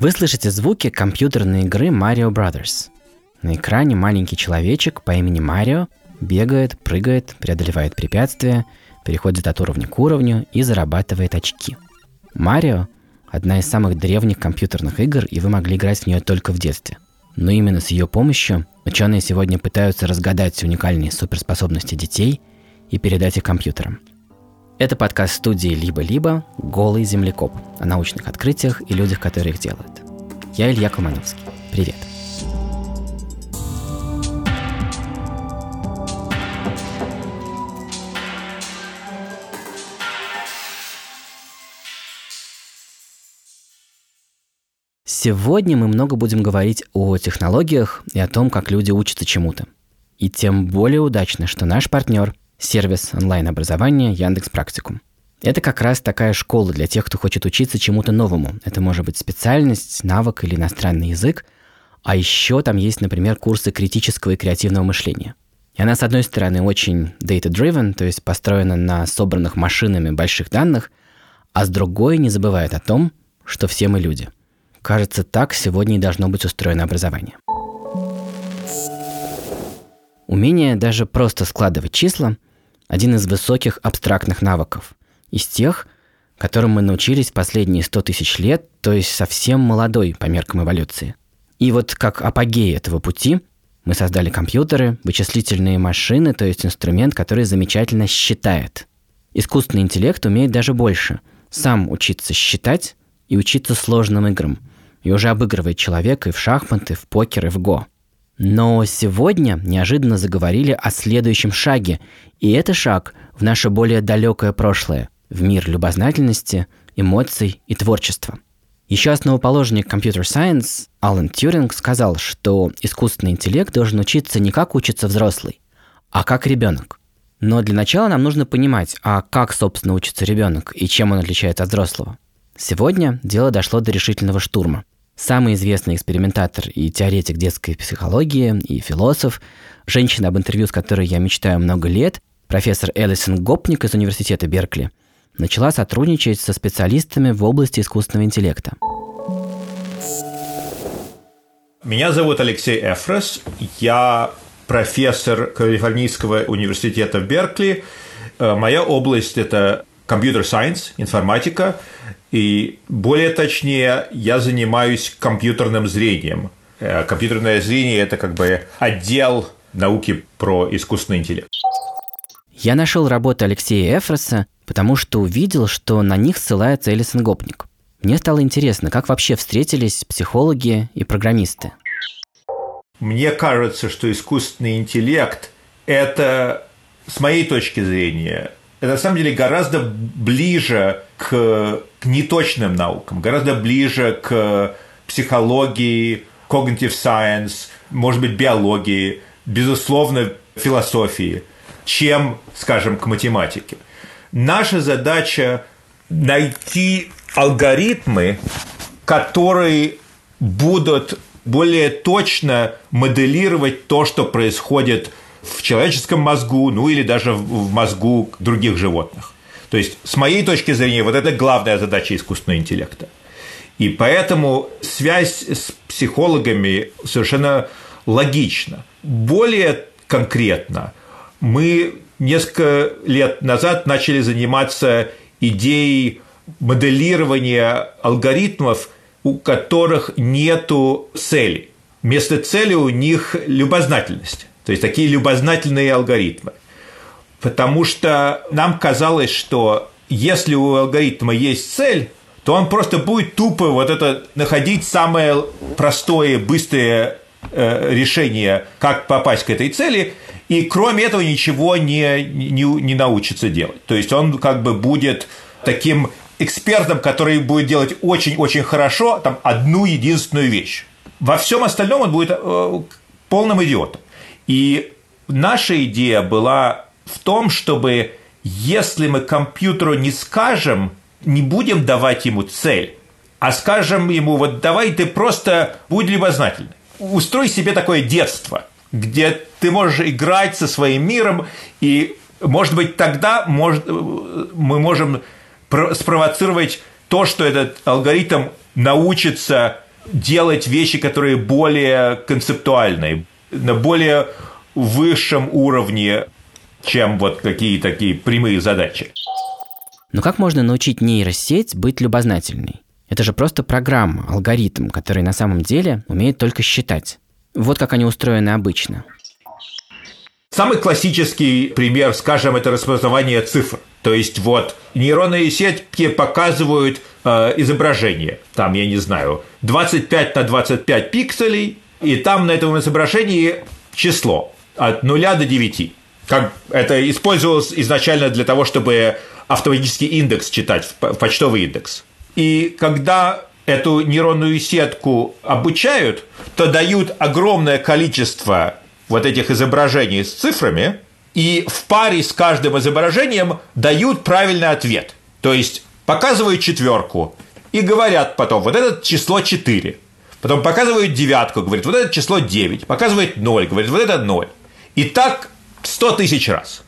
Вы слышите звуки компьютерной игры Mario Brothers. На экране маленький человечек по имени Марио бегает, прыгает, преодолевает препятствия, переходит от уровня к уровню и зарабатывает очки. Марио – одна из самых древних компьютерных игр, и вы могли играть в нее только в детстве. Но именно с ее помощью ученые сегодня пытаются разгадать уникальные суперспособности детей и передать их компьютерам – это подкаст студии «Либо-либо. Голый землекоп» о научных открытиях и людях, которые их делают. Я Илья Колмановский. Привет. Сегодня мы много будем говорить о технологиях и о том, как люди учатся чему-то. И тем более удачно, что наш партнер сервис онлайн-образования Яндекс Практикум. Это как раз такая школа для тех, кто хочет учиться чему-то новому. Это может быть специальность, навык или иностранный язык. А еще там есть, например, курсы критического и креативного мышления. И она, с одной стороны, очень data-driven, то есть построена на собранных машинами больших данных, а с другой не забывает о том, что все мы люди. Кажется, так сегодня и должно быть устроено образование. Умение даже просто складывать числа – один из высоких абстрактных навыков. Из тех, которым мы научились последние 100 тысяч лет, то есть совсем молодой по меркам эволюции. И вот как апогей этого пути мы создали компьютеры, вычислительные машины, то есть инструмент, который замечательно считает. Искусственный интеллект умеет даже больше. Сам учиться считать и учиться сложным играм. И уже обыгрывает человека и в шахматы, в покер, и в го. Но сегодня неожиданно заговорили о следующем шаге, и это шаг в наше более далекое прошлое, в мир любознательности, эмоций и творчества. Еще основоположник Computer Science Алан Тьюринг сказал, что искусственный интеллект должен учиться не как учится взрослый, а как ребенок. Но для начала нам нужно понимать, а как, собственно, учится ребенок и чем он отличается от взрослого. Сегодня дело дошло до решительного штурма. Самый известный экспериментатор и теоретик детской психологии и философ, женщина, об интервью с которой я мечтаю много лет, профессор Элисон Гопник из университета Беркли, начала сотрудничать со специалистами в области искусственного интеллекта. Меня зовут Алексей Эфрос. Я профессор Калифорнийского университета в Беркли. Э, моя область – это компьютер сайенс, информатика. И более точнее, я занимаюсь компьютерным зрением. Э, компьютерное зрение – это как бы отдел науки про искусственный интеллект. Я нашел работы Алексея Эфроса, потому что увидел, что на них ссылается Элисон Гопник. Мне стало интересно, как вообще встретились психологи и программисты. Мне кажется, что искусственный интеллект – это, с моей точки зрения, это на самом деле гораздо ближе к, к неточным наукам, гораздо ближе к психологии, cognitive science, может быть, биологии, безусловно, философии, чем, скажем, к математике. Наша задача найти алгоритмы, которые будут более точно моделировать то, что происходит в человеческом мозгу, ну или даже в мозгу других животных. То есть, с моей точки зрения, вот это главная задача искусственного интеллекта. И поэтому связь с психологами совершенно логична. Более конкретно, мы несколько лет назад начали заниматься идеей моделирования алгоритмов, у которых нету цели. Вместо цели у них любознательность. То есть такие любознательные алгоритмы. Потому что нам казалось, что если у алгоритма есть цель, то он просто будет тупо вот это находить самое простое, быстрое э, решение, как попасть к этой цели, и кроме этого ничего не, не, не научится делать. То есть он как бы будет таким экспертом, который будет делать очень-очень хорошо там, одну единственную вещь. Во всем остальном он будет э, полным идиотом. И наша идея была в том, чтобы если мы компьютеру не скажем, не будем давать ему цель, а скажем ему, вот давай ты просто будь любознательный. Устрой себе такое детство, где ты можешь играть со своим миром, и, может быть, тогда может, мы можем спровоцировать то, что этот алгоритм научится делать вещи, которые более концептуальные, на более высшем уровне, чем вот какие такие прямые задачи. Но как можно научить нейросеть быть любознательной? Это же просто программа, алгоритм, который на самом деле умеет только считать. Вот как они устроены обычно. Самый классический пример, скажем, это распознавание цифр. То есть вот нейронные сетки показывают э, изображение. Там, я не знаю, 25 на 25 пикселей, и там на этом изображении число от 0 до 9. Как это использовалось изначально для того, чтобы автоматический индекс читать, почтовый индекс. И когда эту нейронную сетку обучают, то дают огромное количество вот этих изображений с цифрами, и в паре с каждым изображением дают правильный ответ. То есть показывают четверку и говорят потом, вот это число 4. Потом показывают девятку, говорят, вот это число 9. Показывает 0, говорит, вот это 0. И так 100 тысяч раз.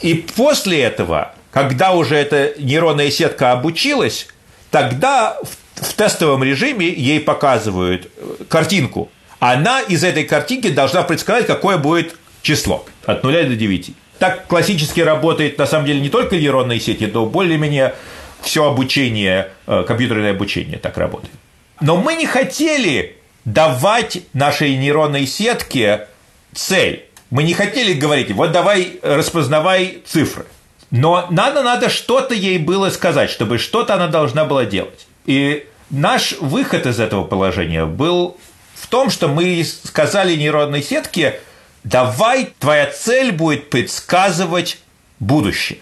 И после этого, когда уже эта нейронная сетка обучилась, тогда в, в тестовом режиме ей показывают э, картинку. Она из этой картинки должна предсказать, какое будет число от 0 до 9. Так классически работает, на самом деле, не только нейронные сети, но более-менее все обучение, э, компьютерное обучение так работает. Но мы не хотели давать нашей нейронной сетке цель. Мы не хотели говорить, вот давай распознавай цифры. Но надо, надо что-то ей было сказать, чтобы что-то она должна была делать. И наш выход из этого положения был в том, что мы сказали нейронной сетке, давай твоя цель будет предсказывать будущее.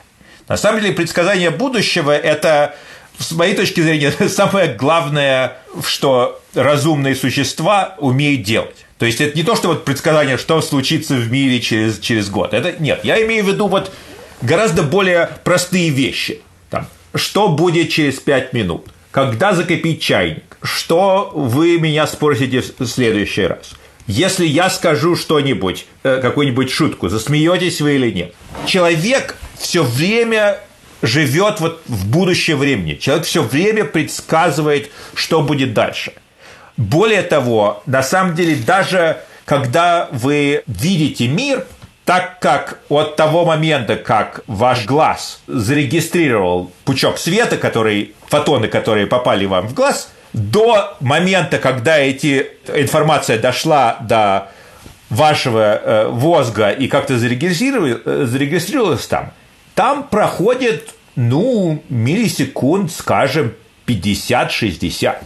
На самом деле предсказание будущего – это, с моей точки зрения, самое главное, что разумные существа умеют делать. То есть это не то, что вот предсказание, что случится в мире через, через год. Это нет. Я имею в виду вот гораздо более простые вещи. Там, что будет через пять минут? Когда закипит чайник? Что вы меня спросите в следующий раз? Если я скажу что-нибудь, э, какую-нибудь шутку, засмеетесь вы или нет? Человек все время живет вот в будущее времени. Человек все время предсказывает, что будет дальше. Более того, на самом деле, даже когда вы видите мир, так как от того момента, как ваш глаз зарегистрировал пучок света, который, фотоны, которые попали вам в глаз, до момента, когда эти, информация дошла до вашего э, возга и как-то э, зарегистрировалась там, там проходит, ну, миллисекунд, скажем, 50-60.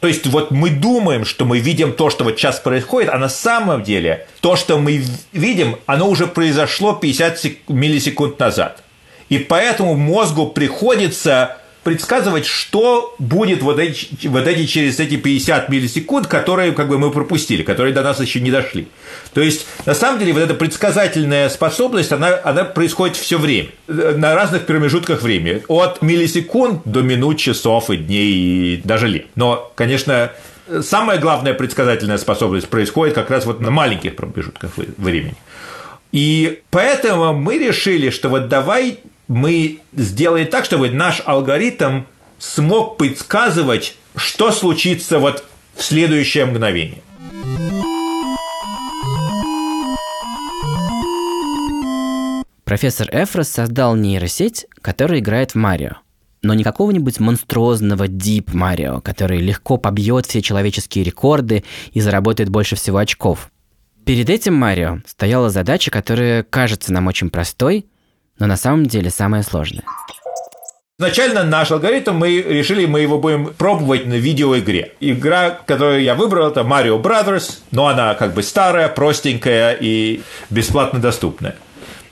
То есть вот мы думаем, что мы видим то, что вот сейчас происходит, а на самом деле то, что мы видим, оно уже произошло 50 миллисекунд назад. И поэтому мозгу приходится предсказывать, что будет вот эти, вот эти через эти 50 миллисекунд, которые как бы мы пропустили, которые до нас еще не дошли. То есть, на самом деле, вот эта предсказательная способность, она, она происходит все время, на разных промежутках времени, от миллисекунд до минут, часов и дней, и даже лет. Но, конечно, самая главная предсказательная способность происходит как раз вот на маленьких промежутках времени. И поэтому мы решили, что вот давай мы сделаем так, чтобы наш алгоритм смог предсказывать, что случится вот в следующее мгновение. Профессор Эфрос создал нейросеть, которая играет в Марио. Но не какого-нибудь монструозного Deep Марио, который легко побьет все человеческие рекорды и заработает больше всего очков. Перед этим Марио стояла задача, которая кажется нам очень простой, но на самом деле самое сложное. Изначально наш алгоритм, мы решили, мы его будем пробовать на видеоигре. Игра, которую я выбрал, это Mario Brothers, но она как бы старая, простенькая и бесплатно доступная.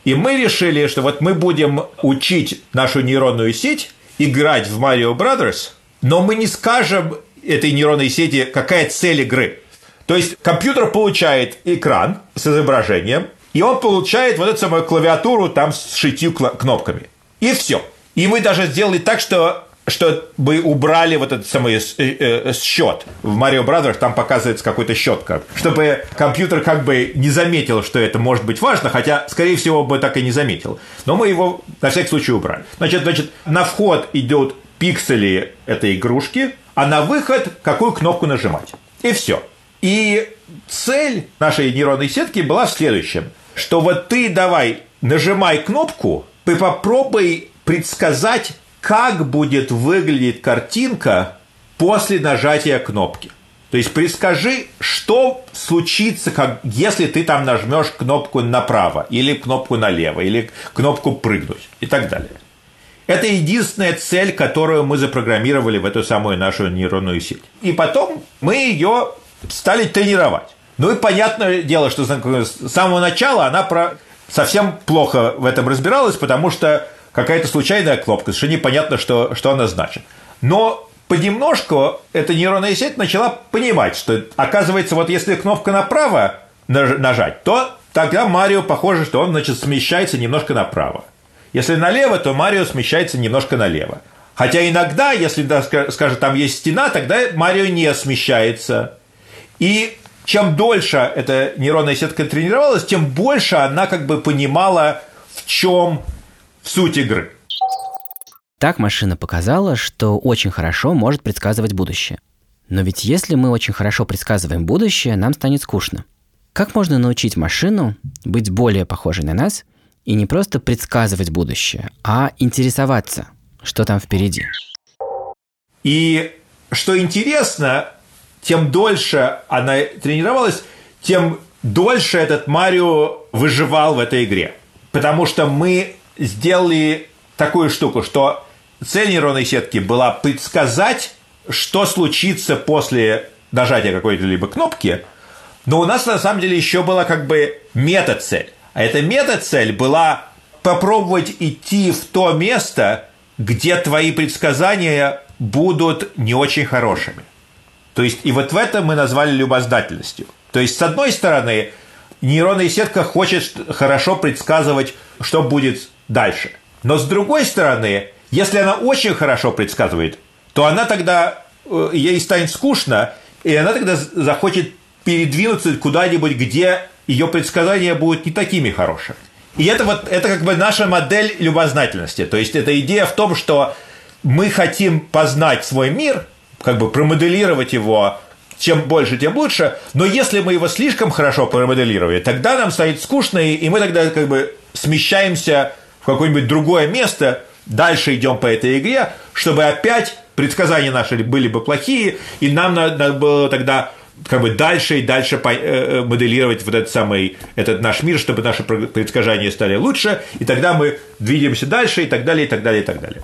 И мы решили, что вот мы будем учить нашу нейронную сеть играть в Mario Brothers, но мы не скажем этой нейронной сети, какая цель игры. То есть компьютер получает экран с изображением, и он получает вот эту самую клавиатуру там с шестью кнопками. И все. И мы даже сделали так, что чтобы убрали вот этот самый э, э, счет. В Mario Brothers там показывается какой-то счет, как, чтобы компьютер как бы не заметил, что это может быть важно, хотя, скорее всего, бы так и не заметил. Но мы его на всякий случай убрали. Значит, значит на вход идут пиксели этой игрушки, а на выход какую кнопку нажимать. И все. И цель нашей нейронной сетки была в следующем, что вот ты давай нажимай кнопку, ты попробуй предсказать, как будет выглядеть картинка после нажатия кнопки. То есть предскажи, что случится, как, если ты там нажмешь кнопку направо, или кнопку налево, или кнопку прыгнуть и так далее. Это единственная цель, которую мы запрограммировали в эту самую нашу нейронную сеть. И потом мы ее стали тренировать. Ну и понятное дело, что с самого начала она про... совсем плохо в этом разбиралась, потому что какая-то случайная кнопка, совершенно непонятно, что, что она значит. Но понемножку эта нейронная сеть начала понимать, что, оказывается, вот если кнопка направо нажать, то тогда Марио похоже, что он, значит, смещается немножко направо. Если налево, то Марио смещается немножко налево. Хотя иногда, если, скажем, там есть стена, тогда Марио не смещается. И чем дольше эта нейронная сетка тренировалась, тем больше она как бы понимала, в чем суть игры. Так машина показала, что очень хорошо может предсказывать будущее. Но ведь если мы очень хорошо предсказываем будущее, нам станет скучно. Как можно научить машину быть более похожей на нас и не просто предсказывать будущее, а интересоваться, что там впереди? И что интересно, тем дольше она тренировалась, тем дольше этот Марио выживал в этой игре. Потому что мы сделали такую штуку, что цель нейронной сетки была предсказать, что случится после нажатия какой-то либо кнопки, но у нас на самом деле еще была как бы мета-цель. А эта мета-цель была попробовать идти в то место, где твои предсказания будут не очень хорошими. То есть, и вот в этом мы назвали любознательностью. То есть, с одной стороны, нейронная сетка хочет хорошо предсказывать, что будет дальше. Но с другой стороны, если она очень хорошо предсказывает, то она тогда, э, ей станет скучно, и она тогда захочет передвинуться куда-нибудь, где ее предсказания будут не такими хорошими. И это вот это как бы наша модель любознательности. То есть это идея в том, что мы хотим познать свой мир, как бы промоделировать его чем больше, тем лучше. Но если мы его слишком хорошо промоделировали, тогда нам станет скучно, и мы тогда как бы смещаемся в какое-нибудь другое место, дальше идем по этой игре, чтобы опять предсказания наши были бы плохие, и нам надо было тогда как бы дальше и дальше э, э, моделировать вот этот самый этот наш мир, чтобы наши предсказания стали лучше, и тогда мы двигаемся дальше и так далее, и так далее, и так далее.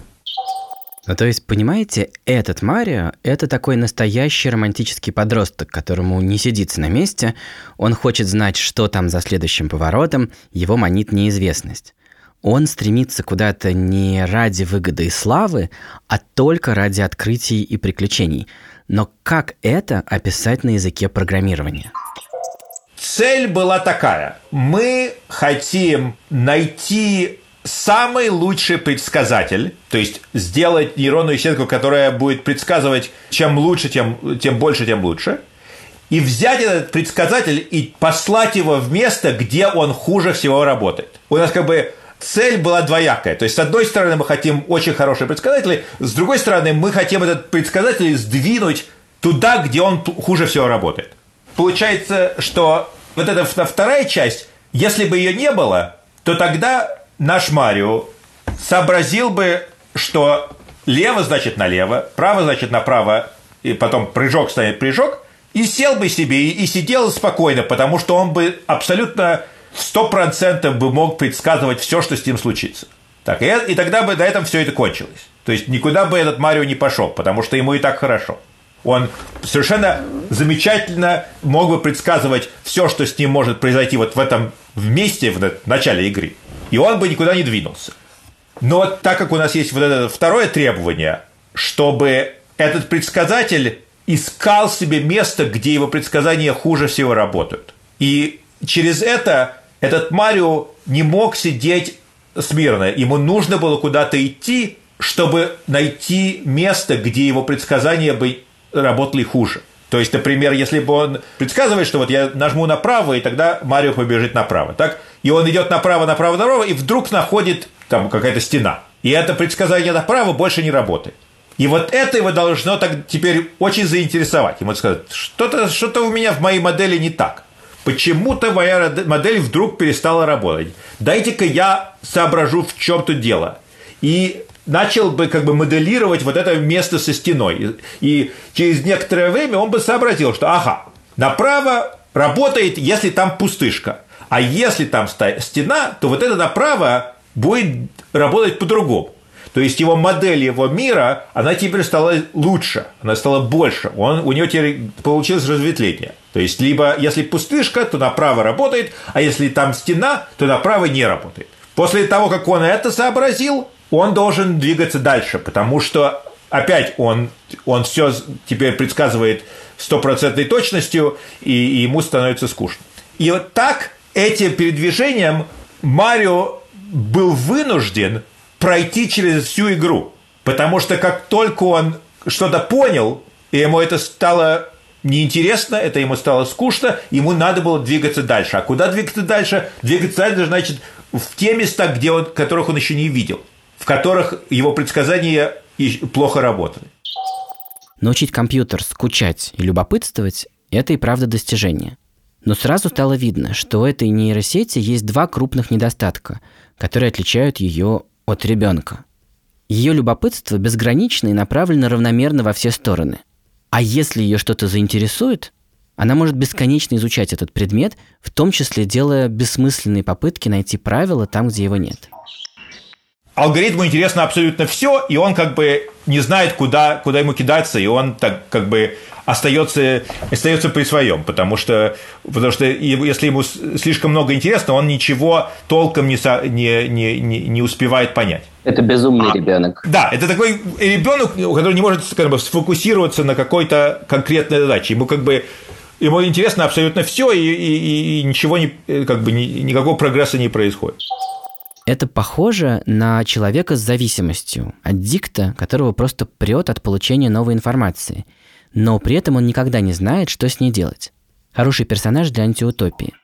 Ну, то есть, понимаете, этот Марио – это такой настоящий романтический подросток, которому не сидится на месте, он хочет знать, что там за следующим поворотом, его манит неизвестность. Он стремится куда-то не ради выгоды и славы, а только ради открытий и приключений – но как это описать на языке программирования? Цель была такая. Мы хотим найти самый лучший предсказатель, то есть сделать нейронную сетку, которая будет предсказывать, чем лучше, тем, тем больше, тем лучше, и взять этот предсказатель и послать его в место, где он хуже всего работает. У нас как бы цель была двоякая. То есть, с одной стороны, мы хотим очень хорошие предсказатели, с другой стороны, мы хотим этот предсказатель сдвинуть туда, где он хуже всего работает. Получается, что вот эта вторая часть, если бы ее не было, то тогда наш Марио сообразил бы, что лево значит налево, право значит направо, и потом прыжок станет прыжок, и сел бы себе и, сидел спокойно, потому что он бы абсолютно сто процентов бы мог предсказывать все, что с ним случится. Так, и, и тогда бы на этом все это кончилось. То есть никуда бы этот Марио не пошел, потому что ему и так хорошо. Он совершенно замечательно мог бы предсказывать все, что с ним может произойти вот в этом вместе в начале игры. И он бы никуда не двинулся. Но так как у нас есть вот это второе требование, чтобы этот предсказатель искал себе место, где его предсказания хуже всего работают. И через это этот Марио не мог сидеть смирно. Ему нужно было куда-то идти, чтобы найти место, где его предсказания бы работали хуже. То есть, например, если бы он предсказывает, что вот я нажму направо, и тогда Марио побежит направо, так? И он идет направо, направо, направо, и вдруг находит там какая-то стена. И это предсказание направо больше не работает. И вот это его должно так теперь очень заинтересовать. Ему сказать, что-то что у меня в моей модели не так. Почему-то моя модель вдруг перестала работать. Дайте-ка я соображу, в чем тут дело. И начал бы как бы моделировать вот это место со стеной. И через некоторое время он бы сообразил, что ага, направо работает, если там пустышка. А если там стена, то вот это направо будет работать по-другому. То есть его модель его мира, она теперь стала лучше, она стала больше. Он, у него теперь получилось разветвление. То есть, либо если пустышка, то направо работает, а если там стена, то направо не работает. После того, как он это сообразил, он должен двигаться дальше, потому что опять он, он все теперь предсказывает стопроцентной точностью, и, и ему становится скучно. И вот так этим передвижением Марио был вынужден пройти через всю игру. Потому что как только он что-то понял, и ему это стало неинтересно, это ему стало скучно, ему надо было двигаться дальше. А куда двигаться дальше? Двигаться дальше, значит, в те места, где он, которых он еще не видел, в которых его предсказания плохо работали. Научить компьютер скучать и любопытствовать – это и правда достижение. Но сразу стало видно, что у этой нейросети есть два крупных недостатка, которые отличают ее от ребенка. Ее любопытство безгранично и направлено равномерно во все стороны. А если ее что-то заинтересует, она может бесконечно изучать этот предмет, в том числе делая бессмысленные попытки найти правила там, где его нет алгоритму интересно абсолютно все, и он как бы не знает, куда, куда ему кидаться, и он так как бы остается, остается при своем, потому что, потому что если ему слишком много интересно, он ничего толком не, не, не, не успевает понять. Это безумный а, ребенок. Да, это такой ребенок, который не может как бы, сфокусироваться на какой-то конкретной задаче. Ему как бы ему интересно абсолютно все, и, и, и ничего не, как бы, ни, никакого прогресса не происходит. Это похоже на человека с зависимостью от которого просто прет от получения новой информации, но при этом он никогда не знает, что с ней делать. Хороший персонаж для антиутопии.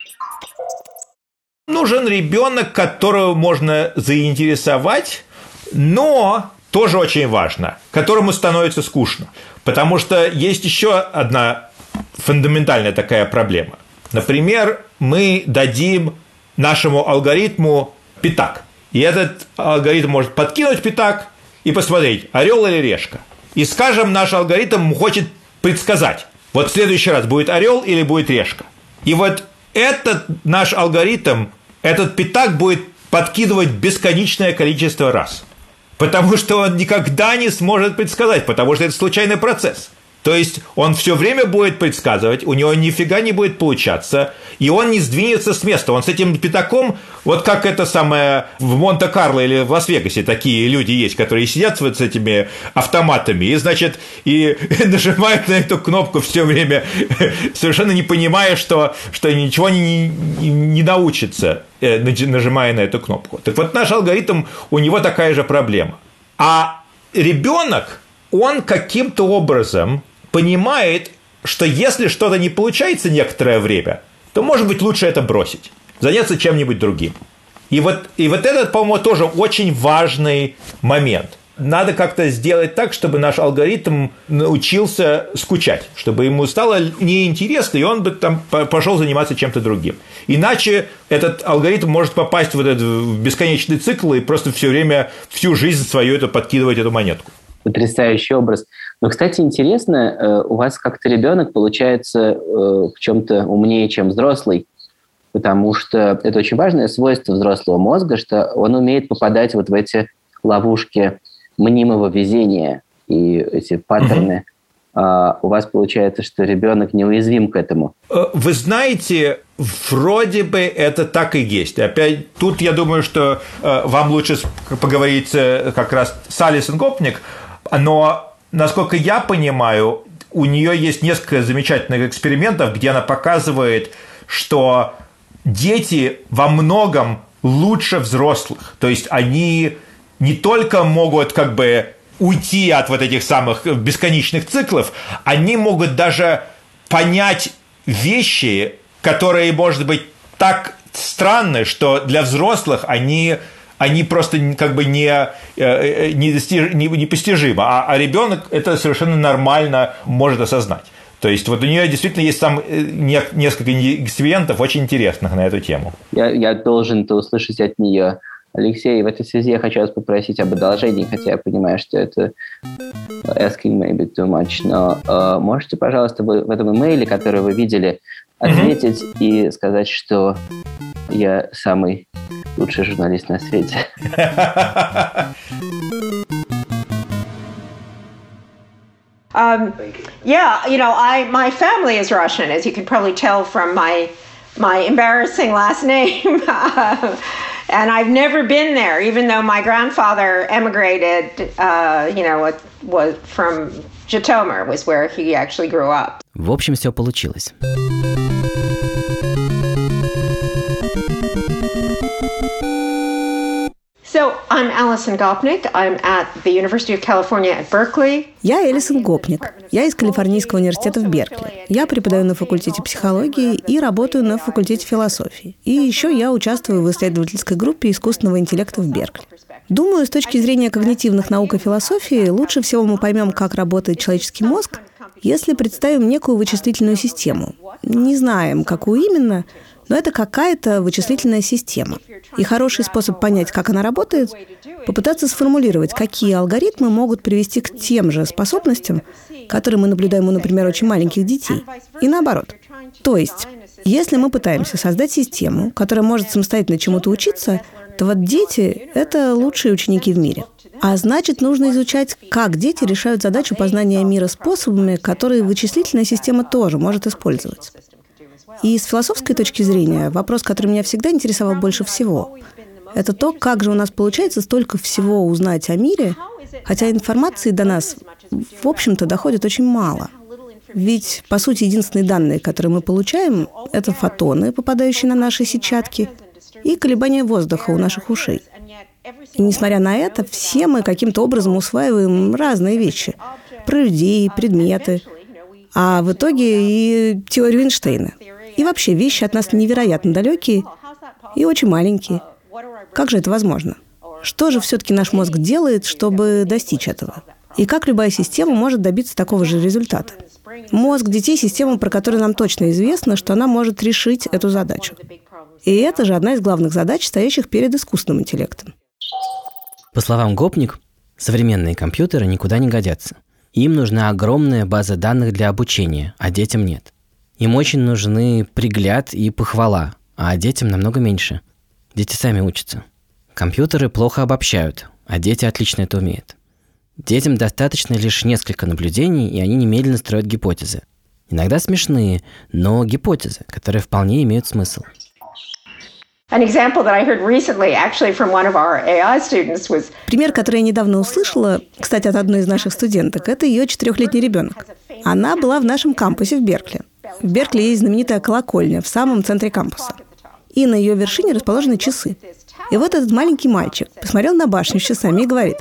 Нужен ребенок, которого можно заинтересовать, но тоже очень важно, которому становится скучно. Потому что есть еще одна фундаментальная такая проблема. Например, мы дадим нашему алгоритму пятак. И этот алгоритм может подкинуть пятак и посмотреть, орел или решка. И, скажем, наш алгоритм хочет предсказать, вот в следующий раз будет орел или будет решка. И вот этот наш алгоритм, этот пятак будет подкидывать бесконечное количество раз. Потому что он никогда не сможет предсказать, потому что это случайный процесс. То есть он все время будет предсказывать, у него нифига не будет получаться, и он не сдвинется с места. Он с этим пятаком, вот как это самое в Монте-Карло или в Лас-Вегасе такие люди есть, которые сидят вот с этими автоматами и, значит, и нажимают на эту кнопку все время, совершенно не понимая, что, что ничего не, не, научится, э, нажимая на эту кнопку. Так вот, наш алгоритм, у него такая же проблема. А ребенок, он каким-то образом понимает, что если что-то не получается некоторое время, то, может быть, лучше это бросить, заняться чем-нибудь другим. И вот, и вот этот, по-моему, тоже очень важный момент. Надо как-то сделать так, чтобы наш алгоритм научился скучать, чтобы ему стало неинтересно, и он бы там пошел заниматься чем-то другим. Иначе этот алгоритм может попасть в этот бесконечный цикл и просто все время, всю жизнь свою это подкидывать эту монетку потрясающий образ. Но, кстати, интересно, э, у вас как-то ребенок получается э, в чем-то умнее, чем взрослый, потому что это очень важное свойство взрослого мозга, что он умеет попадать вот в эти ловушки мнимого везения и эти паттерны. Uh, у вас получается, что ребенок неуязвим к этому. Э, вы знаете, вроде бы это так и есть. Опять тут я думаю, что uh, вам лучше поговорить как раз с Алисон Гопник, но, насколько я понимаю, у нее есть несколько замечательных экспериментов, где она показывает, что дети во многом лучше взрослых. То есть они не только могут как бы уйти от вот этих самых бесконечных циклов, они могут даже понять вещи, которые, может быть, так странны, что для взрослых они они просто как бы не, э, э, не, достиж, не, непостижимы, а, а ребенок это совершенно нормально может осознать. То есть вот у нее действительно есть там э, несколько экспериментов очень интересных на эту тему. Я, я должен это услышать от нее. Алексей, в этой связи я хочу вас попросить об одолжении, хотя я понимаю, что это asking maybe too much, но э, можете, пожалуйста, вы в этом имейле, который вы видели, ответить mm-hmm. и сказать, что я самый лучший журналист на свете. Um, yeah, you know, I my family is Russian, as you can probably tell from my my embarrassing last name. and I've never been there, even though my grandfather emigrated. Uh, you know, what was from Jitomer was where he actually grew up. В общем, все получилось. I'm Alison Gopnik. I'm at the University of California at Berkeley. Я Элисон Гопник. Я из Калифорнийского университета в Беркли. Я преподаю на факультете психологии и работаю на факультете философии. И еще я участвую в исследовательской группе искусственного интеллекта в Беркли. Думаю, с точки зрения когнитивных наук и философии, лучше всего мы поймем, как работает человеческий мозг, если представим некую вычислительную систему. Не знаем, какую именно, но это какая-то вычислительная система. И хороший способ понять, как она работает, попытаться сформулировать, какие алгоритмы могут привести к тем же способностям, которые мы наблюдаем у, например, очень маленьких детей. И наоборот. То есть, если мы пытаемся создать систему, которая может самостоятельно чему-то учиться, то вот дети — это лучшие ученики в мире. А значит, нужно изучать, как дети решают задачу познания мира способами, которые вычислительная система тоже может использовать. И с философской точки зрения вопрос, который меня всегда интересовал больше всего, это то, как же у нас получается столько всего узнать о мире, хотя информации до нас, в общем-то, доходит очень мало. Ведь, по сути, единственные данные, которые мы получаем, это фотоны, попадающие на наши сетчатки, и колебания воздуха у наших ушей. И несмотря на это, все мы каким-то образом усваиваем разные вещи. Про людей, предметы. А в итоге и теорию Эйнштейна. И вообще вещи от нас невероятно далекие и очень маленькие. Как же это возможно? Что же все-таки наш мозг делает, чтобы достичь этого? И как любая система может добиться такого же результата? Мозг детей – система, про которую нам точно известно, что она может решить эту задачу. И это же одна из главных задач, стоящих перед искусственным интеллектом. По словам Гопник, современные компьютеры никуда не годятся. Им нужна огромная база данных для обучения, а детям нет. Им очень нужны пригляд и похвала, а детям намного меньше. Дети сами учатся. Компьютеры плохо обобщают, а дети отлично это умеют. Детям достаточно лишь несколько наблюдений, и они немедленно строят гипотезы. Иногда смешные, но гипотезы, которые вполне имеют смысл. Пример, который я недавно услышала, кстати, от одной из наших студенток, это ее четырехлетний ребенок. Она была в нашем кампусе в Беркли. В Беркли есть знаменитая колокольня в самом центре кампуса. И на ее вершине расположены часы. И вот этот маленький мальчик посмотрел на башню с часами и говорит,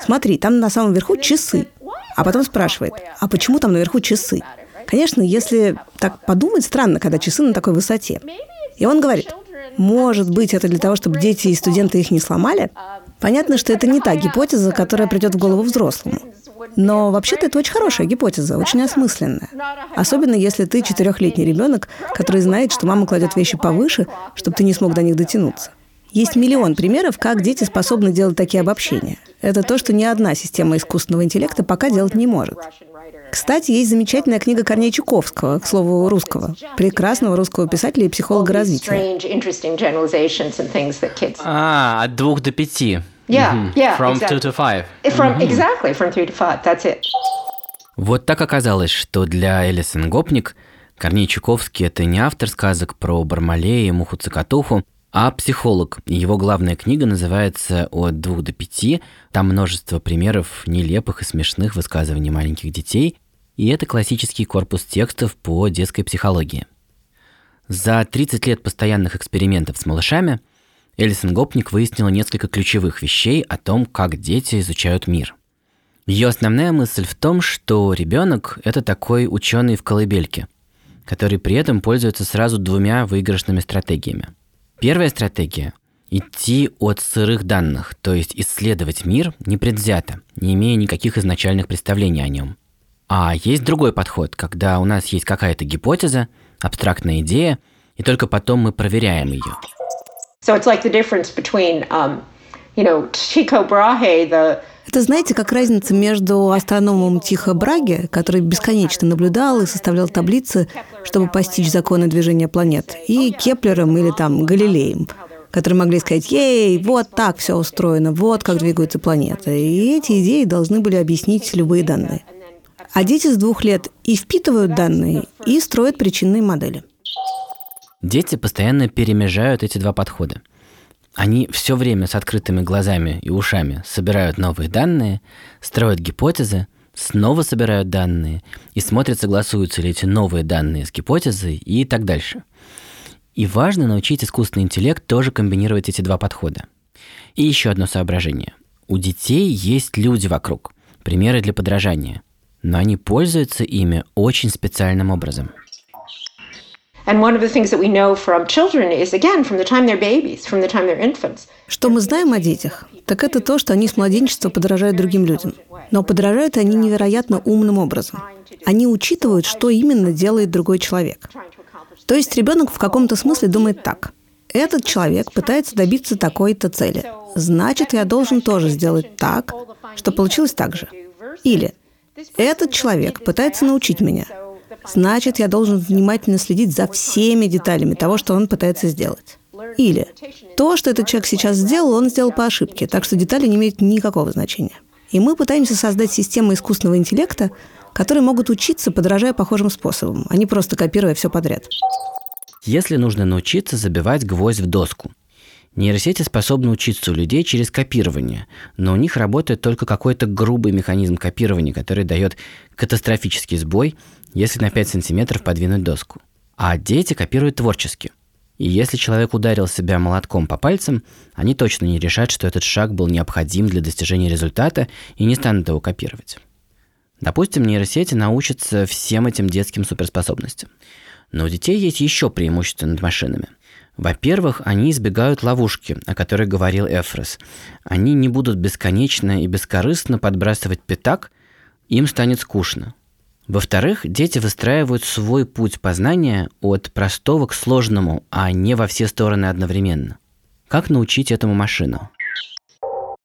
смотри, там на самом верху часы. А потом спрашивает, а почему там наверху часы? Конечно, если так подумать, странно, когда часы на такой высоте. И он говорит, может быть, это для того, чтобы дети и студенты их не сломали? Понятно, что это не та гипотеза, которая придет в голову взрослому. Но вообще-то это очень хорошая гипотеза, очень осмысленная. Особенно если ты четырехлетний ребенок, который знает, что мама кладет вещи повыше, чтобы ты не смог до них дотянуться. Есть миллион примеров, как дети способны делать такие обобщения. Это то, что ни одна система искусственного интеллекта пока делать не может. Кстати, есть замечательная книга Корнея Чуковского, к слову, русского, прекрасного русского писателя и психолога развития. А, от двух до пяти. Yeah, mm-hmm. yeah. From exactly. two to five. From, mm-hmm. Exactly, from three to five. That's it. Вот так оказалось, что для Элисон Гопник Корней Чуковский – это не автор сказок про Бармалея и Муху-Цокотуху, а психолог. Его главная книга называется «От двух до пяти». Там множество примеров нелепых и смешных высказываний маленьких детей, и это классический корпус текстов по детской психологии. За 30 лет постоянных экспериментов с малышами Элисон Гопник выяснила несколько ключевых вещей о том, как дети изучают мир. Ее основная мысль в том, что ребенок – это такой ученый в колыбельке, который при этом пользуется сразу двумя выигрышными стратегиями – Первая стратегия идти от сырых данных, то есть исследовать мир непредвзято, не имея никаких изначальных представлений о нем. А есть другой подход, когда у нас есть какая-то гипотеза, абстрактная идея, и только потом мы проверяем ее. So it's like the difference between, um, you know, Tycho Brahe, the это, знаете, как разница между астрономом Тихо Браге, который бесконечно наблюдал и составлял таблицы, чтобы постичь законы движения планет, и Кеплером или там Галилеем, которые могли сказать, ей, вот так все устроено, вот как двигаются планеты. И эти идеи должны были объяснить любые данные. А дети с двух лет и впитывают данные, и строят причинные модели. Дети постоянно перемежают эти два подхода. Они все время с открытыми глазами и ушами собирают новые данные, строят гипотезы, снова собирают данные и смотрят, согласуются ли эти новые данные с гипотезой и так дальше. И важно научить искусственный интеллект тоже комбинировать эти два подхода. И еще одно соображение. У детей есть люди вокруг, примеры для подражания, но они пользуются ими очень специальным образом – Что мы знаем о детях, так это то, что они с младенчества подражают другим людям. Но подражают они невероятно умным образом. Они учитывают, что именно делает другой человек. То есть ребенок в каком-то смысле думает так. Этот человек пытается добиться такой-то цели. Значит, я должен тоже сделать так, что получилось так же. Или этот человек пытается научить меня – значит, я должен внимательно следить за всеми деталями того, что он пытается сделать. Или то, что этот человек сейчас сделал, он сделал по ошибке, так что детали не имеют никакого значения. И мы пытаемся создать системы искусственного интеллекта, которые могут учиться, подражая похожим способам, а не просто копируя все подряд. Если нужно научиться забивать гвоздь в доску, Нейросети способны учиться у людей через копирование, но у них работает только какой-то грубый механизм копирования, который дает катастрофический сбой если на 5 сантиметров подвинуть доску. А дети копируют творчески. И если человек ударил себя молотком по пальцам, они точно не решат, что этот шаг был необходим для достижения результата и не станут его копировать. Допустим, нейросети научатся всем этим детским суперспособностям. Но у детей есть еще преимущество над машинами. Во-первых, они избегают ловушки, о которой говорил Эфрос. Они не будут бесконечно и бескорыстно подбрасывать пятак, им станет скучно. Во-вторых, дети выстраивают свой путь познания от простого к сложному, а не во все стороны одновременно. Как научить этому машину?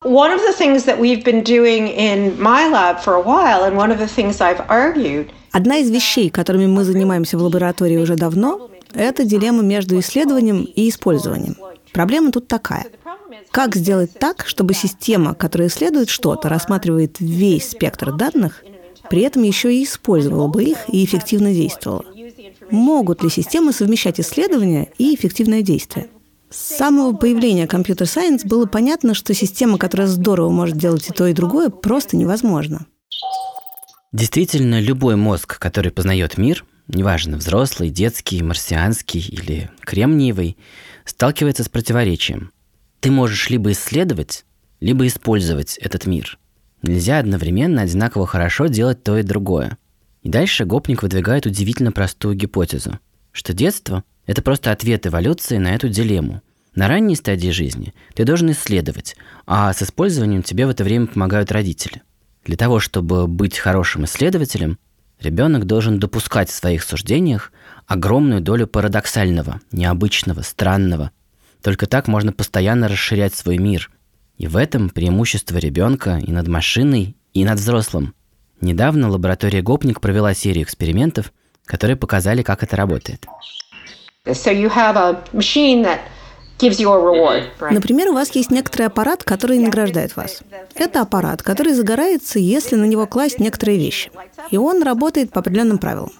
One of the things that we've been doing in my lab for a while, and one of the things I've argued, Одна из вещей, которыми мы занимаемся в лаборатории уже давно, это дилемма между исследованием и использованием. Проблема тут такая. Как сделать так, чтобы система, которая исследует что-то, рассматривает весь спектр данных при этом еще и использовала бы их и эффективно действовала. Могут ли системы совмещать исследования и эффективное действие? С самого появления компьютер сайенс было понятно, что система, которая здорово может делать и то, и другое, просто невозможна. Действительно, любой мозг, который познает мир, неважно, взрослый, детский, марсианский или кремниевый, сталкивается с противоречием. Ты можешь либо исследовать, либо использовать этот мир. Нельзя одновременно одинаково хорошо делать то и другое. И дальше гопник выдвигает удивительно простую гипотезу, что детство – это просто ответ эволюции на эту дилемму. На ранней стадии жизни ты должен исследовать, а с использованием тебе в это время помогают родители. Для того, чтобы быть хорошим исследователем, ребенок должен допускать в своих суждениях огромную долю парадоксального, необычного, странного. Только так можно постоянно расширять свой мир – и в этом преимущество ребенка и над машиной, и над взрослым. Недавно лаборатория Гопник провела серию экспериментов, которые показали, как это работает. Например, у вас есть некоторый аппарат, который награждает вас. Это аппарат, который загорается, если на него класть некоторые вещи. И он работает по определенным правилам.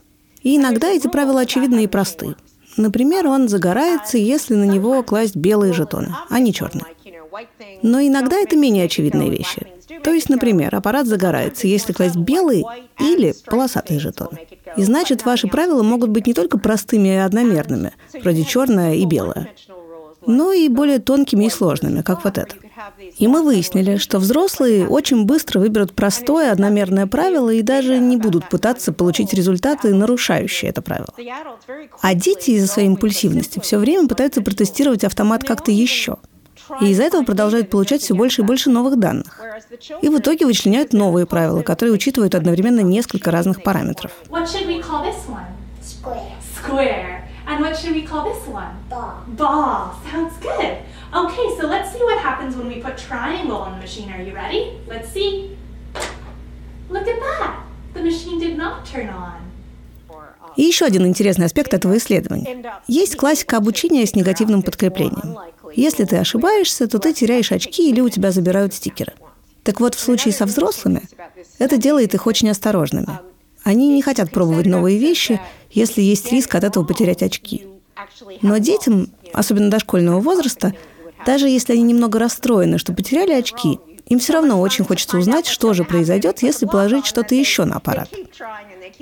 И иногда эти правила очевидны и просты. Например, он загорается, если на него класть белые жетоны, а не черные. Но иногда это менее очевидные вещи. То есть, например, аппарат загорается, если класть белый или полосатый жетон. И значит, ваши правила могут быть не только простыми и одномерными, вроде черное и белое, но и более тонкими и сложными, как вот это. И мы выяснили, что взрослые очень быстро выберут простое одномерное правило и даже не будут пытаться получить результаты, нарушающие это правило. А дети из-за своей импульсивности все время пытаются протестировать автомат как-то еще – И из-за этого продолжают получать все больше и больше новых данных. И в итоге вычленяют новые правила, которые учитывают одновременно несколько разных параметров. And what should we call this one? Ball. Ball. Sounds good. Okay, so let's see what happens when we put triangle on the machine. Are you ready? Let's see. Look at that. The machine did not turn on. И еще один интересный аспект этого исследования. Есть классика обучения с негативным подкреплением. Если ты ошибаешься, то ты теряешь очки или у тебя забирают стикеры. Так вот, в случае со взрослыми, это делает их очень осторожными. Они не хотят пробовать новые вещи, если есть риск от этого потерять очки. Но детям, особенно дошкольного возраста, даже если они немного расстроены, что потеряли очки, им все равно очень хочется узнать, что же произойдет, если положить что-то еще на аппарат.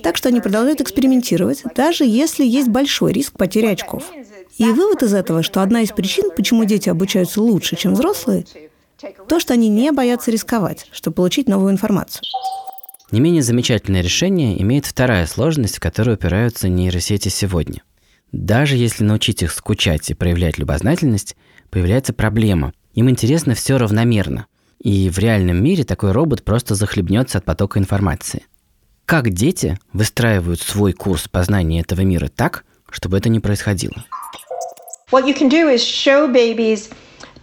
Так что они продолжают экспериментировать, даже если есть большой риск потери очков. И вывод из этого, что одна из причин, почему дети обучаются лучше, чем взрослые, то, что они не боятся рисковать, чтобы получить новую информацию. Не менее замечательное решение имеет вторая сложность, в которую упираются нейросети сегодня. Даже если научить их скучать и проявлять любознательность, появляется проблема. Им интересно все равномерно. И в реальном мире такой робот просто захлебнется от потока информации. Как дети выстраивают свой курс познания этого мира так, чтобы это не происходило? What you can do is show babies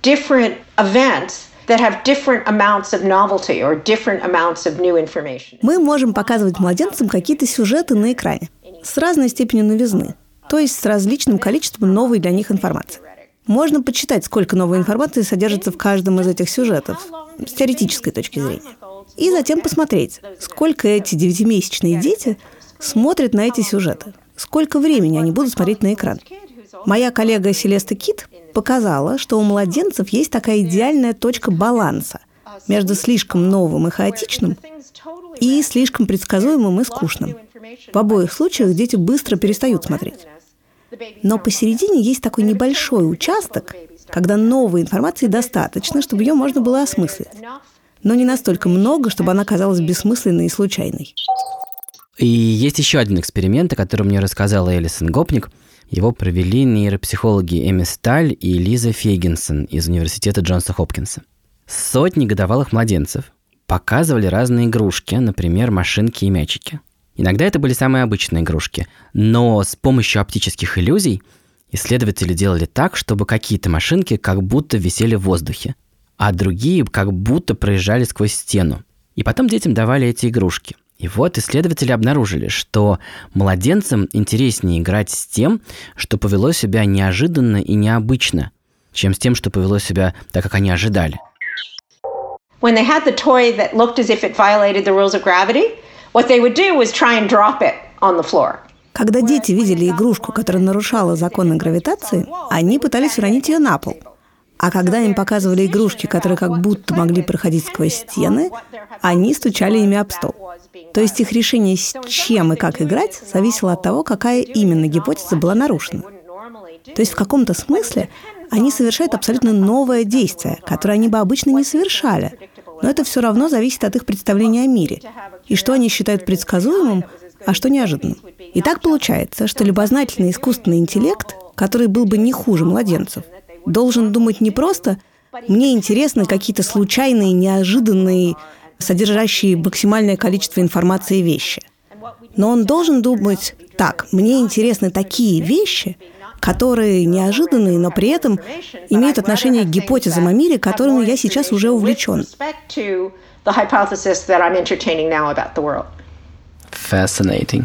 different events мы можем показывать младенцам какие-то сюжеты на экране с разной степенью новизны, то есть с различным количеством новой для них информации. Можно почитать, сколько новой информации содержится в каждом из этих сюжетов с теоретической точки зрения. И затем посмотреть, сколько эти девятимесячные дети смотрят на эти сюжеты, сколько времени они будут смотреть на экран. Моя коллега Селеста Кит показала, что у младенцев есть такая идеальная точка баланса между слишком новым и хаотичным и слишком предсказуемым и скучным. В обоих случаях дети быстро перестают смотреть. Но посередине есть такой небольшой участок, когда новой информации достаточно, чтобы ее можно было осмыслить. Но не настолько много, чтобы она казалась бессмысленной и случайной. И есть еще один эксперимент, о котором мне рассказала Элисон Гопник – его провели нейропсихологи Эми Сталь и Лиза Фейгенсон из университета Джонса Хопкинса. Сотни годовалых младенцев показывали разные игрушки, например, машинки и мячики. Иногда это были самые обычные игрушки, но с помощью оптических иллюзий исследователи делали так, чтобы какие-то машинки как будто висели в воздухе, а другие как будто проезжали сквозь стену. И потом детям давали эти игрушки – и вот исследователи обнаружили, что младенцам интереснее играть с тем, что повело себя неожиданно и необычно, чем с тем, что повело себя так, как они ожидали. When they had the toy that looked as if it violated the rules of gravity, what they would do was try and drop it on the floor. Когда дети видели игрушку, которая нарушала законы гравитации, они пытались уронить ее на пол – а когда им показывали игрушки, которые как будто могли проходить сквозь стены, они стучали ими об стол. То есть их решение, с чем и как играть, зависело от того, какая именно гипотеза была нарушена. То есть в каком-то смысле они совершают абсолютно новое действие, которое они бы обычно не совершали. Но это все равно зависит от их представления о мире. И что они считают предсказуемым, а что неожиданным. И так получается, что любознательный искусственный интеллект, который был бы не хуже младенцев, должен думать не просто «мне интересны какие-то случайные, неожиданные, содержащие максимальное количество информации вещи», но он должен думать «так, мне интересны такие вещи», которые неожиданные, но при этом имеют отношение к гипотезам о мире, которыми я сейчас уже увлечен. Fascinating.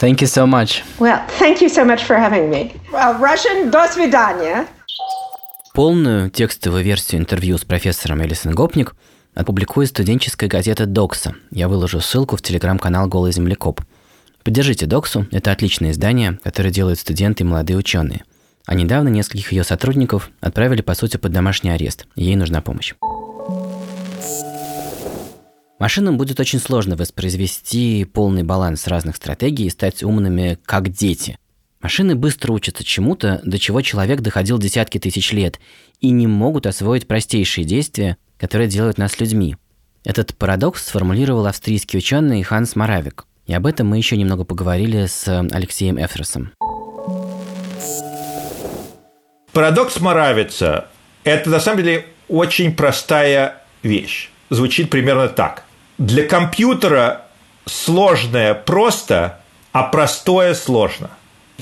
Thank you so much. Well, thank you so much for having me. Uh, Russian, до свидания. Полную текстовую версию интервью с профессором Элисон Гопник опубликует студенческая газета «Докса». Я выложу ссылку в телеграм-канал «Голый землекоп». Поддержите Доксу, это отличное издание, которое делают студенты и молодые ученые. А недавно нескольких ее сотрудников отправили, по сути, под домашний арест, ей нужна помощь. Машинам будет очень сложно воспроизвести полный баланс разных стратегий и стать умными, как дети – Машины быстро учатся чему-то, до чего человек доходил десятки тысяч лет, и не могут освоить простейшие действия, которые делают нас людьми. Этот парадокс сформулировал австрийский ученый Ханс Маравик. И об этом мы еще немного поговорили с Алексеем Эфросом. Парадокс Моравица – это на самом деле очень простая вещь. Звучит примерно так. Для компьютера сложное просто, а простое сложно.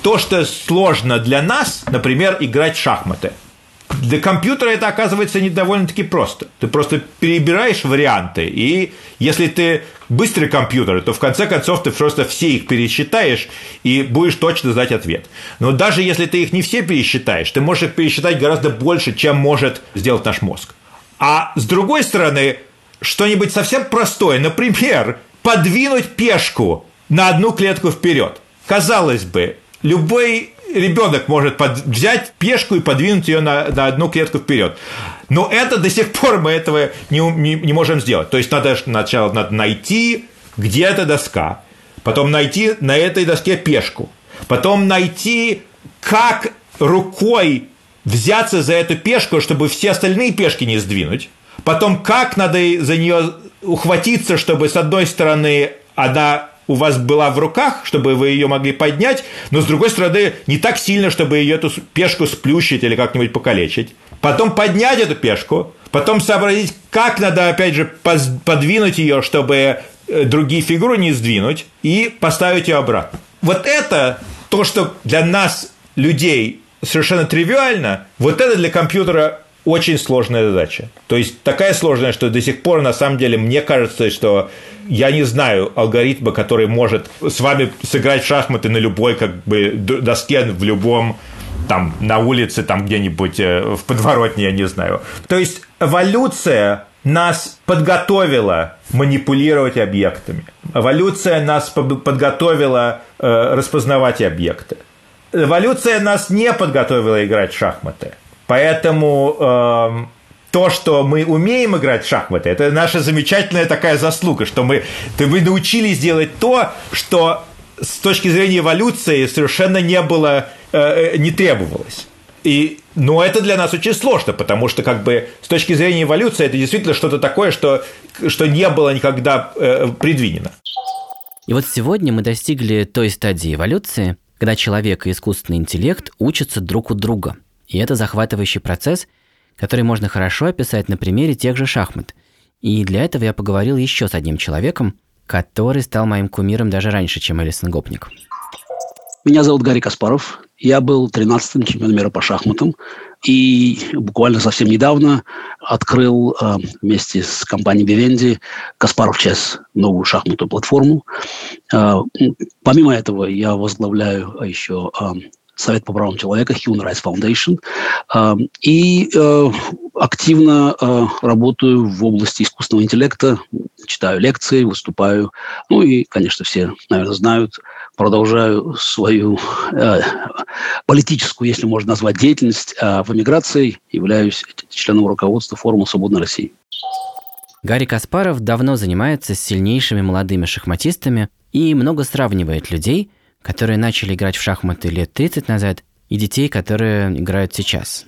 То, что сложно для нас, например, играть в шахматы – для компьютера это оказывается не довольно-таки просто. Ты просто перебираешь варианты, и если ты быстрый компьютер, то в конце концов ты просто все их пересчитаешь и будешь точно знать ответ. Но даже если ты их не все пересчитаешь, ты можешь их пересчитать гораздо больше, чем может сделать наш мозг. А с другой стороны, что-нибудь совсем простое, например, подвинуть пешку на одну клетку вперед. Казалось бы, любой ребенок может под, взять пешку и подвинуть ее на, на одну клетку вперед. Но это до сих пор мы этого не, не, не можем сделать. То есть надо сначала надо найти, где эта доска, потом найти на этой доске пешку, потом найти, как рукой взяться за эту пешку, чтобы все остальные пешки не сдвинуть, потом как надо за нее ухватиться, чтобы с одной стороны она у вас была в руках, чтобы вы ее могли поднять, но с другой стороны не так сильно, чтобы ее эту пешку сплющить или как-нибудь покалечить. Потом поднять эту пешку, потом сообразить, как надо, опять же, подвинуть ее, чтобы э, другие фигуры не сдвинуть, и поставить ее обратно. Вот это то, что для нас, людей, совершенно тривиально, вот это для компьютера очень сложная задача. То есть такая сложная, что до сих пор, на самом деле, мне кажется, что я не знаю алгоритма, который может с вами сыграть шахматы на любой как бы доске в любом там на улице, там где-нибудь э, в подворотне, я не знаю. То есть эволюция нас подготовила манипулировать объектами. Эволюция нас подготовила э, распознавать объекты. Эволюция нас не подготовила играть в шахматы. Поэтому э, то, что мы умеем играть в шахматы, это наша замечательная такая заслуга, что мы, мы научились делать то, что с точки зрения эволюции совершенно не было, э, э, не требовалось. И, но это для нас очень сложно, потому что как бы с точки зрения эволюции это действительно что-то такое, что, что не было никогда э, предвидено. И вот сегодня мы достигли той стадии эволюции, когда человек и искусственный интеллект учатся друг у друга – и это захватывающий процесс, который можно хорошо описать на примере тех же шахмат. И для этого я поговорил еще с одним человеком, который стал моим кумиром даже раньше, чем Элисон Гопник. Меня зовут Гарри Каспаров. Я был 13-м чемпионом мира по шахматам. И буквально совсем недавно открыл э, вместе с компанией Vivendi Каспаров Чес, новую шахматную платформу. Э, помимо этого я возглавляю еще э, Совет по правам человека, Human Rights Foundation, а, и э, активно э, работаю в области искусственного интеллекта, читаю лекции, выступаю, ну и, конечно, все, наверное, знают, продолжаю свою э, политическую, если можно назвать, деятельность в эмиграции, являюсь членом руководства форума «Свободной России». Гарри Каспаров давно занимается с сильнейшими молодыми шахматистами и много сравнивает людей – которые начали играть в шахматы лет 30 назад, и детей, которые играют сейчас.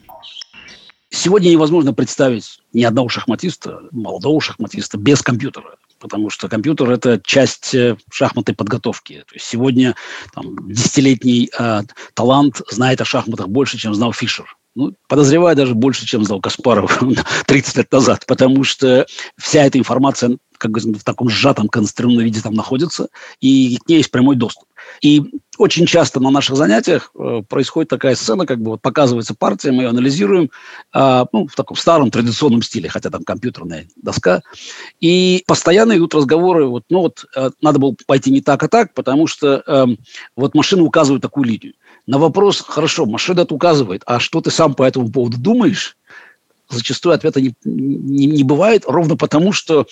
Сегодня невозможно представить ни одного шахматиста, молодого шахматиста, без компьютера. Потому что компьютер – это часть э, шахматной подготовки. То есть сегодня там, десятилетний э, талант знает о шахматах больше, чем знал Фишер. Ну, подозреваю даже больше, чем знал Каспаров 30 лет назад, потому что вся эта информация как бы в таком сжатом концентрированном виде там находится, и к ней есть прямой доступ. И очень часто на наших занятиях э, происходит такая сцена, как бы вот показывается партия, мы ее анализируем э, ну, в таком старом традиционном стиле, хотя там компьютерная доска, и постоянно идут разговоры, вот, ну вот э, надо было пойти не так, а так, потому что э, вот машина указывает такую линию. На вопрос, хорошо, машина это указывает, а что ты сам по этому поводу думаешь? зачастую ответа не, не, не бывает, ровно потому, что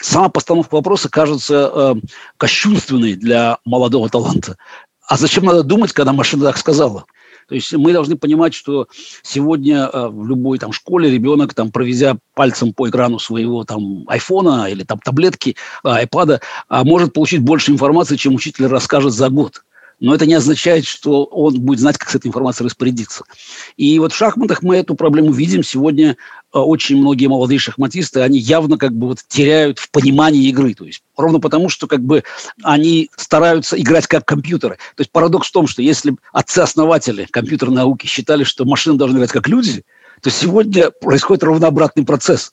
сама постановка вопроса кажется э, кощунственной для молодого таланта. А зачем надо думать, когда машина так сказала? То есть мы должны понимать, что сегодня э, в любой там школе ребенок, там, проведя пальцем по экрану своего там айфона или там таблетки, э, айпада, э, может получить больше информации, чем учитель расскажет за год но это не означает, что он будет знать, как с этой информацией распорядиться. И вот в шахматах мы эту проблему видим. Сегодня э, очень многие молодые шахматисты, они явно как бы вот теряют в понимании игры. То есть ровно потому, что как бы они стараются играть как компьютеры. То есть парадокс в том, что если отцы-основатели компьютерной науки считали, что машины должны играть как люди, то сегодня происходит ровно обратный процесс.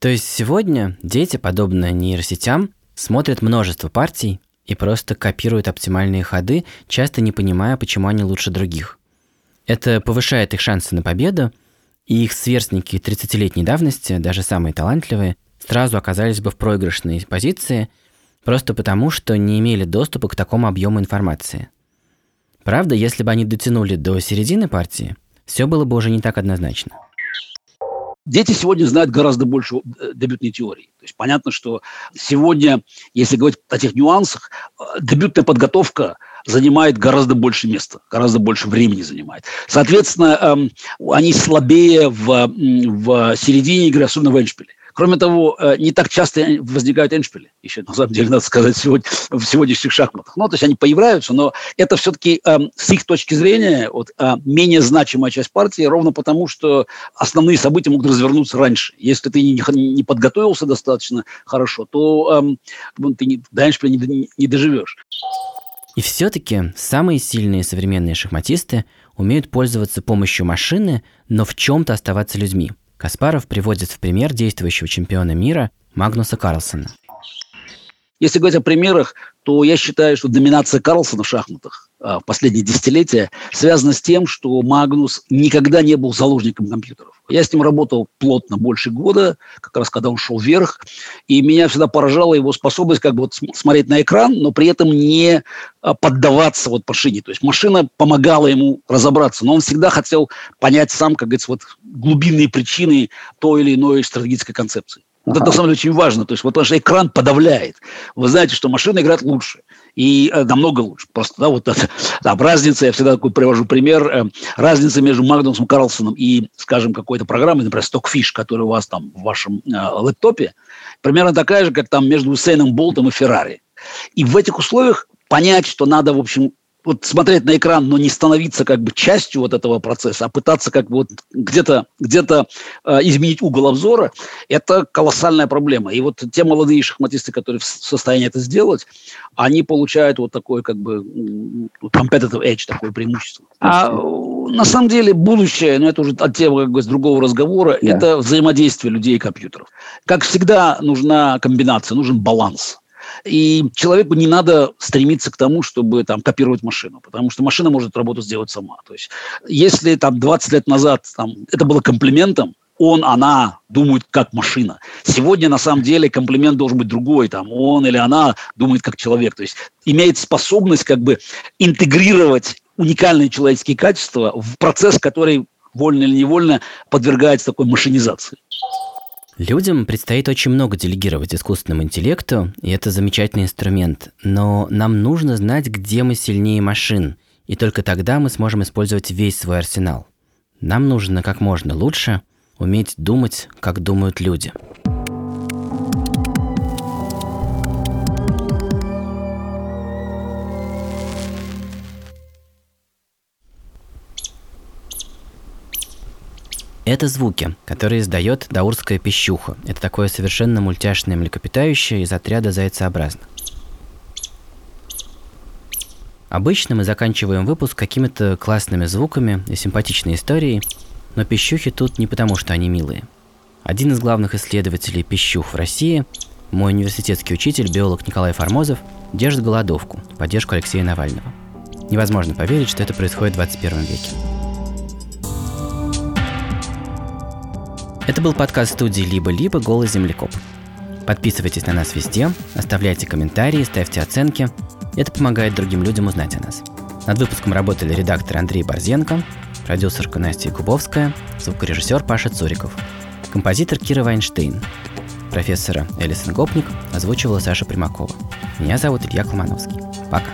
То есть сегодня дети, подобно нейросетям, смотрят множество партий и просто копируют оптимальные ходы, часто не понимая, почему они лучше других. Это повышает их шансы на победу, и их сверстники 30-летней давности, даже самые талантливые, сразу оказались бы в проигрышной позиции, просто потому, что не имели доступа к такому объему информации. Правда, если бы они дотянули до середины партии, все было бы уже не так однозначно. Дети сегодня знают гораздо больше э, дебютной теории. То есть понятно, что сегодня, если говорить о тех нюансах, э, дебютная подготовка занимает гораздо больше места, гораздо больше времени занимает. Соответственно, эм, они слабее в, в середине игры, особенно в эндшпиле. Кроме того, э, не так часто возникают эншпили, еще, на самом деле, надо сказать, сегодня, в сегодняшних шахматах. Ну, то есть они появляются, но это все-таки э, с их точки зрения вот, э, менее значимая часть партии, ровно потому, что основные события могут развернуться раньше. Если ты не, не подготовился достаточно хорошо, то э, ты не, до эншпиля не, не доживешь. И все-таки самые сильные современные шахматисты умеют пользоваться помощью машины, но в чем-то оставаться людьми – Каспаров приводит в пример действующего чемпиона мира Магнуса Карлсона. Если говорить о примерах, то я считаю, что доминация Карлсона в шахматах а, в последние десятилетия связана с тем, что Магнус никогда не был заложником компьютеров. Я с ним работал плотно больше года, как раз когда он шел вверх, и меня всегда поражала его способность как бы вот смотреть на экран, но при этом не а, поддаваться вот машине. То есть машина помогала ему разобраться, но он всегда хотел понять сам, как говорится, вот глубинные причины той или иной стратегической концепции. Вот это на самом деле очень важно. То есть вот ваш экран подавляет. Вы знаете, что машина играет лучше. И э, намного лучше. Просто, да, вот это, там разница, я всегда такой привожу пример, э, разница между Магнусом Карлсоном и, скажем, какой-то программой, например, Stockfish, которая у вас там в вашем э, лэптопе, примерно такая же, как там между Усейном Болтом и Феррари. И в этих условиях понять, что надо, в общем, вот смотреть на экран, но не становиться как бы частью вот этого процесса, а пытаться как бы вот где-то где э, изменить угол обзора, это колоссальная проблема. И вот те молодые шахматисты, которые в состоянии это сделать, они получают вот такой как бы competitive edge, такое преимущество. А на самом деле будущее, но это уже от темы как бы с другого разговора, yeah. это взаимодействие людей и компьютеров. Как всегда нужна комбинация, нужен баланс. И человеку не надо стремиться к тому, чтобы там копировать машину, потому что машина может работу сделать сама. То есть если там 20 лет назад там, это было комплиментом, он, она думают как машина. Сегодня, на самом деле, комплимент должен быть другой. Там, он или она думает как человек. То есть имеет способность как бы интегрировать уникальные человеческие качества в процесс, который вольно или невольно подвергается такой машинизации. Людям предстоит очень много делегировать искусственному интеллекту, и это замечательный инструмент. Но нам нужно знать, где мы сильнее машин, и только тогда мы сможем использовать весь свой арсенал. Нам нужно как можно лучше уметь думать, как думают люди. Это звуки, которые издает даурская пищуха. Это такое совершенно мультяшное млекопитающее из отряда зайцеобразных. Обычно мы заканчиваем выпуск какими-то классными звуками и симпатичной историей, но пищухи тут не потому, что они милые. Один из главных исследователей пищух в России, мой университетский учитель, биолог Николай Формозов, держит голодовку в поддержку Алексея Навального. Невозможно поверить, что это происходит в 21 веке. Это был подкаст студии «Либо-либо. Голый землекоп». Подписывайтесь на нас везде, оставляйте комментарии, ставьте оценки. Это помогает другим людям узнать о нас. Над выпуском работали редактор Андрей Борзенко, продюсерка Настя Кубовская, звукорежиссер Паша Цуриков, композитор Кира Вайнштейн, профессора Элисон Гопник озвучивала Саша Примакова. Меня зовут Илья Колмановский. Пока.